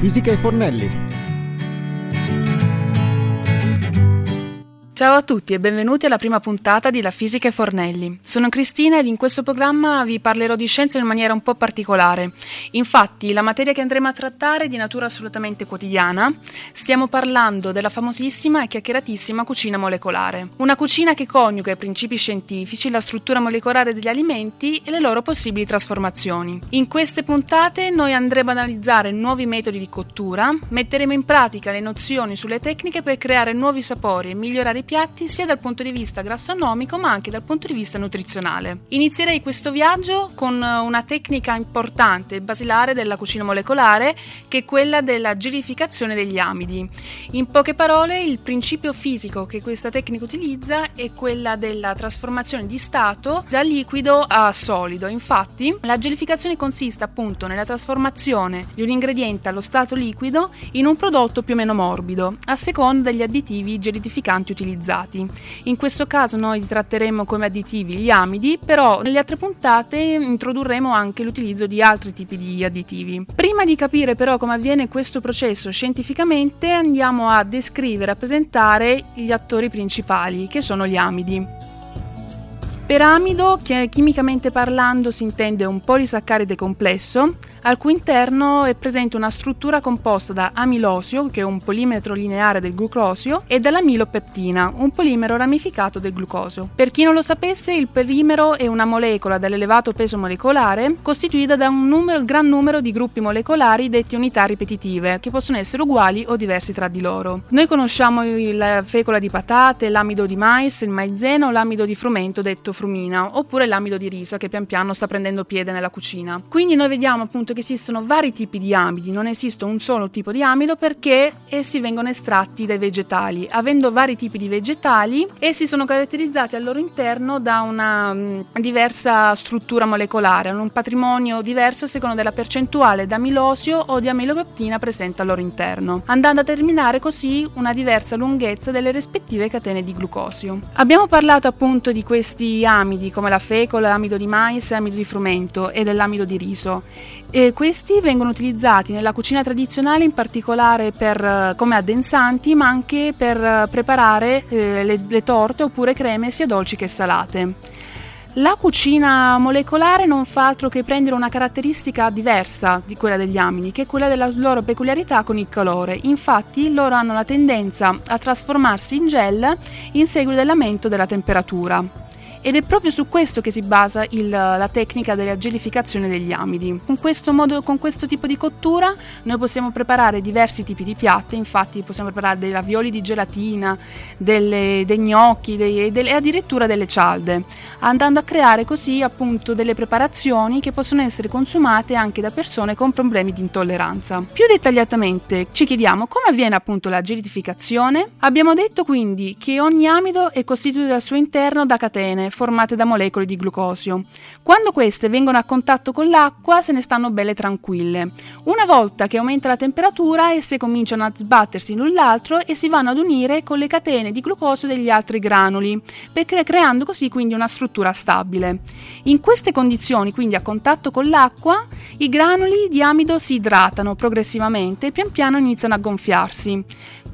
fisica e Fornelli. Ciao a tutti e benvenuti alla prima puntata di La Fisica e Fornelli. Sono Cristina ed in questo programma vi parlerò di scienze in maniera un po' particolare. Infatti, la materia che andremo a trattare è di natura assolutamente quotidiana. Stiamo parlando della famosissima e chiacchieratissima cucina molecolare. Una cucina che coniuga i principi scientifici, la struttura molecolare degli alimenti e le loro possibili trasformazioni. In queste puntate noi andremo ad analizzare nuovi metodi di cottura, metteremo in pratica le nozioni sulle tecniche per creare nuovi sapori e migliorare i piatti sia dal punto di vista gastronomico ma anche dal punto di vista nutrizionale. Inizierei questo viaggio con una tecnica importante e basilare della cucina molecolare che è quella della gelificazione degli amidi. In poche parole il principio fisico che questa tecnica utilizza è quella della trasformazione di stato da liquido a solido. Infatti la gelificazione consiste appunto nella trasformazione di un ingrediente allo stato liquido in un prodotto più o meno morbido a seconda degli additivi gelificanti utilizzati utilizzati. In questo caso noi tratteremo come additivi gli amidi, però nelle altre puntate introdurremo anche l'utilizzo di altri tipi di additivi. Prima di capire però come avviene questo processo scientificamente andiamo a descrivere, a presentare gli attori principali, che sono gli amidi. Per amido, chimicamente parlando, si intende un polisaccaride complesso, al cui interno è presente una struttura composta da amilosio, che è un polimetro lineare del glucosio, e dall'amilopeptina, un polimero ramificato del glucosio. Per chi non lo sapesse, il polimero è una molecola dall'elevato peso molecolare costituita da un numero, gran numero di gruppi molecolari detti unità ripetitive, che possono essere uguali o diversi tra di loro. Noi conosciamo la fecola di patate, l'amido di mais, il maizeno, l'amido di frumento detto frumina, oppure l'amido di riso che pian piano sta prendendo piede nella cucina. Quindi noi vediamo appunto che esistono vari tipi di amidi, non esiste un solo tipo di amido perché essi vengono estratti dai vegetali. Avendo vari tipi di vegetali, essi sono caratterizzati al loro interno da una mm, diversa struttura molecolare, hanno un patrimonio diverso a seconda della percentuale d'amilosio o di amilopeptina presente al loro interno, andando a determinare così una diversa lunghezza delle rispettive catene di glucosio. Abbiamo parlato appunto di questi amidi come la fecola, l'amido di mais, l'amido di frumento e dell'amido di riso. E questi vengono utilizzati nella cucina tradizionale in particolare per, eh, come addensanti ma anche per eh, preparare eh, le, le torte oppure creme sia dolci che salate. La cucina molecolare non fa altro che prendere una caratteristica diversa di quella degli amini, che è quella della loro peculiarità con il calore. Infatti loro hanno la tendenza a trasformarsi in gel in seguito all'aumento della temperatura ed è proprio su questo che si basa il, la tecnica della gelificazione degli amidi. Con questo, modo, con questo tipo di cottura noi possiamo preparare diversi tipi di piatti, infatti possiamo preparare dei ravioli di gelatina, delle, dei gnocchi delle, addirittura delle cialde, andando a creare così appunto delle preparazioni che possono essere consumate anche da persone con problemi di intolleranza. Più dettagliatamente ci chiediamo come avviene appunto la gelificazione. Abbiamo detto quindi che ogni amido è costituito al suo interno da catene formate da molecole di glucosio. Quando queste vengono a contatto con l'acqua se ne stanno belle tranquille. Una volta che aumenta la temperatura esse cominciano a sbattersi l'un l'altro e si vanno ad unire con le catene di glucosio degli altri granuli, cre- creando così quindi una struttura stabile. In queste condizioni, quindi a contatto con l'acqua, i granuli di amido si idratano progressivamente e pian piano iniziano a gonfiarsi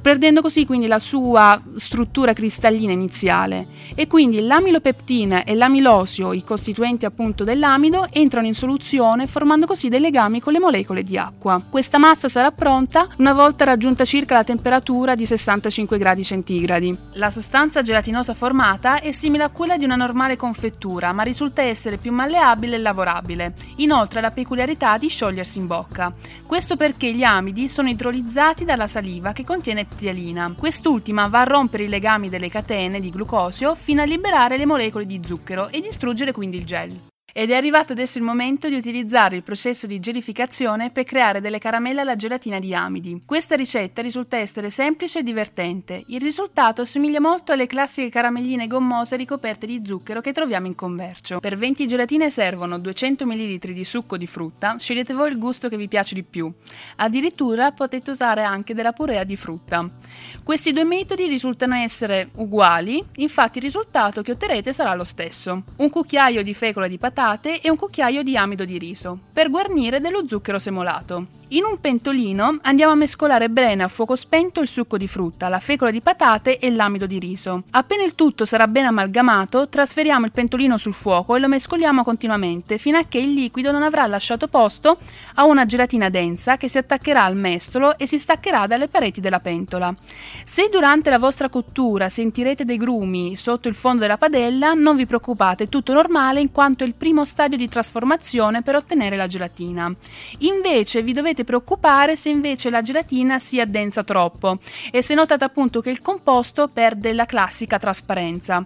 perdendo così quindi la sua struttura cristallina iniziale e quindi l'amilopeptina e l'amilosio, i costituenti appunto dell'amido, entrano in soluzione formando così dei legami con le molecole di acqua. Questa massa sarà pronta una volta raggiunta circa la temperatura di 65 gradi centigradi. La sostanza gelatinosa formata è simile a quella di una normale confettura, ma risulta essere più malleabile e lavorabile. Inoltre ha la peculiarità di sciogliersi in bocca. Questo perché gli amidi sono idrolizzati dalla saliva che contiene ptialina. Quest'ultima va a rompere i legami delle catene di glucosio fino a liberare le molecole di zucchero e distruggere quindi il gel. Ed è arrivato adesso il momento di utilizzare il processo di gelificazione per creare delle caramelle alla gelatina di amidi. Questa ricetta risulta essere semplice e divertente. Il risultato assomiglia molto alle classiche caramelline gommose ricoperte di zucchero che troviamo in commercio. Per 20 gelatine servono 200 ml di succo di frutta, scegliete voi il gusto che vi piace di più. Addirittura potete usare anche della purea di frutta. Questi due metodi risultano essere uguali, infatti il risultato che otterrete sarà lo stesso. Un cucchiaio di fecola di patate patate e un cucchiaio di amido di riso, per guarnire dello zucchero semolato. In un pentolino andiamo a mescolare bene a fuoco spento il succo di frutta, la fecola di patate e l'amido di riso. Appena il tutto sarà ben amalgamato, trasferiamo il pentolino sul fuoco e lo mescoliamo continuamente fino a che il liquido non avrà lasciato posto a una gelatina densa che si attaccherà al mestolo e si staccherà dalle pareti della pentola. Se durante la vostra cottura sentirete dei grumi sotto il fondo della padella, non vi preoccupate, è tutto normale in quanto è il primo stadio di trasformazione per ottenere la gelatina. Invece vi dovete preoccupare se invece la gelatina si addensa troppo e se notate appunto che il composto perde la classica trasparenza.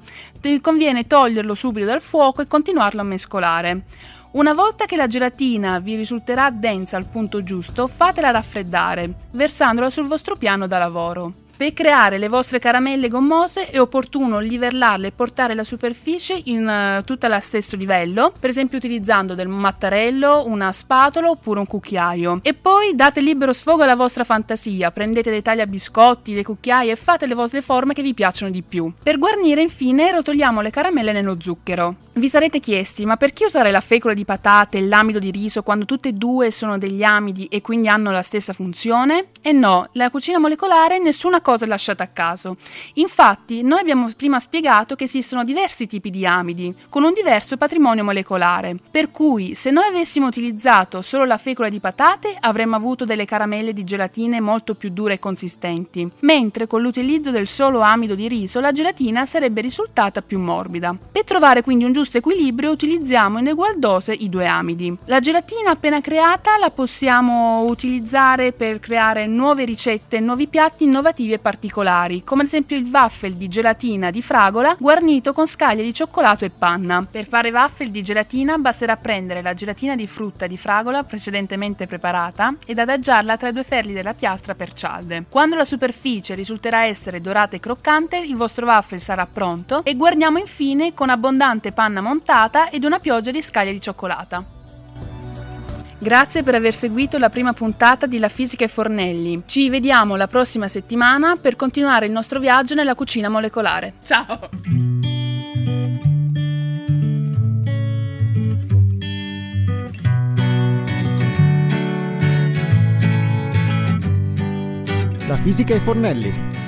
Conviene toglierlo subito dal fuoco e continuarlo a mescolare. Una volta che la gelatina vi risulterà densa al punto giusto, fatela raffreddare, versandola sul vostro piano da lavoro. Per creare le vostre caramelle gommose è opportuno livellarle e portare la superficie in uh, tutta allo stesso livello, per esempio utilizzando del mattarello, una spatola oppure un cucchiaio. E poi date libero sfogo alla vostra fantasia, prendete dei tagli a biscotti, dei cucchiai e fate le vostre forme che vi piacciono di più. Per guarnire infine rotoliamo le caramelle nello zucchero. Vi sarete chiesti, ma perché usare la fecola di patate e l'amido di riso quando tutte e due sono degli amidi e quindi hanno la stessa funzione? E no, la cucina molecolare nessuna cosa è lasciata a caso. Infatti, noi abbiamo prima spiegato che esistono diversi tipi di amidi, con un diverso patrimonio molecolare, per cui se noi avessimo utilizzato solo la fecola di patate avremmo avuto delle caramelle di gelatine molto più dure e consistenti, mentre con l'utilizzo del solo amido di riso la gelatina sarebbe risultata più morbida. Per trovare quindi un giusto giusto equilibrio utilizziamo in egual dose i due amidi. La gelatina appena creata la possiamo utilizzare per creare nuove ricette, nuovi piatti innovativi e particolari, come ad esempio il waffle di gelatina di fragola guarnito con scaglie di cioccolato e panna. Per fare waffle di gelatina basterà prendere la gelatina di frutta di fragola precedentemente preparata ed adagiarla tra i due ferli della piastra per cialde. Quando la superficie risulterà essere dorata e croccante, il vostro waffle sarà pronto e guarniamo infine con abbondante panna panna montata ed una pioggia di scaglie di cioccolata. Grazie per aver seguito la prima puntata di La Fisica e Fornelli. Ci vediamo la prossima settimana per continuare il nostro viaggio nella cucina molecolare. Ciao! La Fisica e Fornelli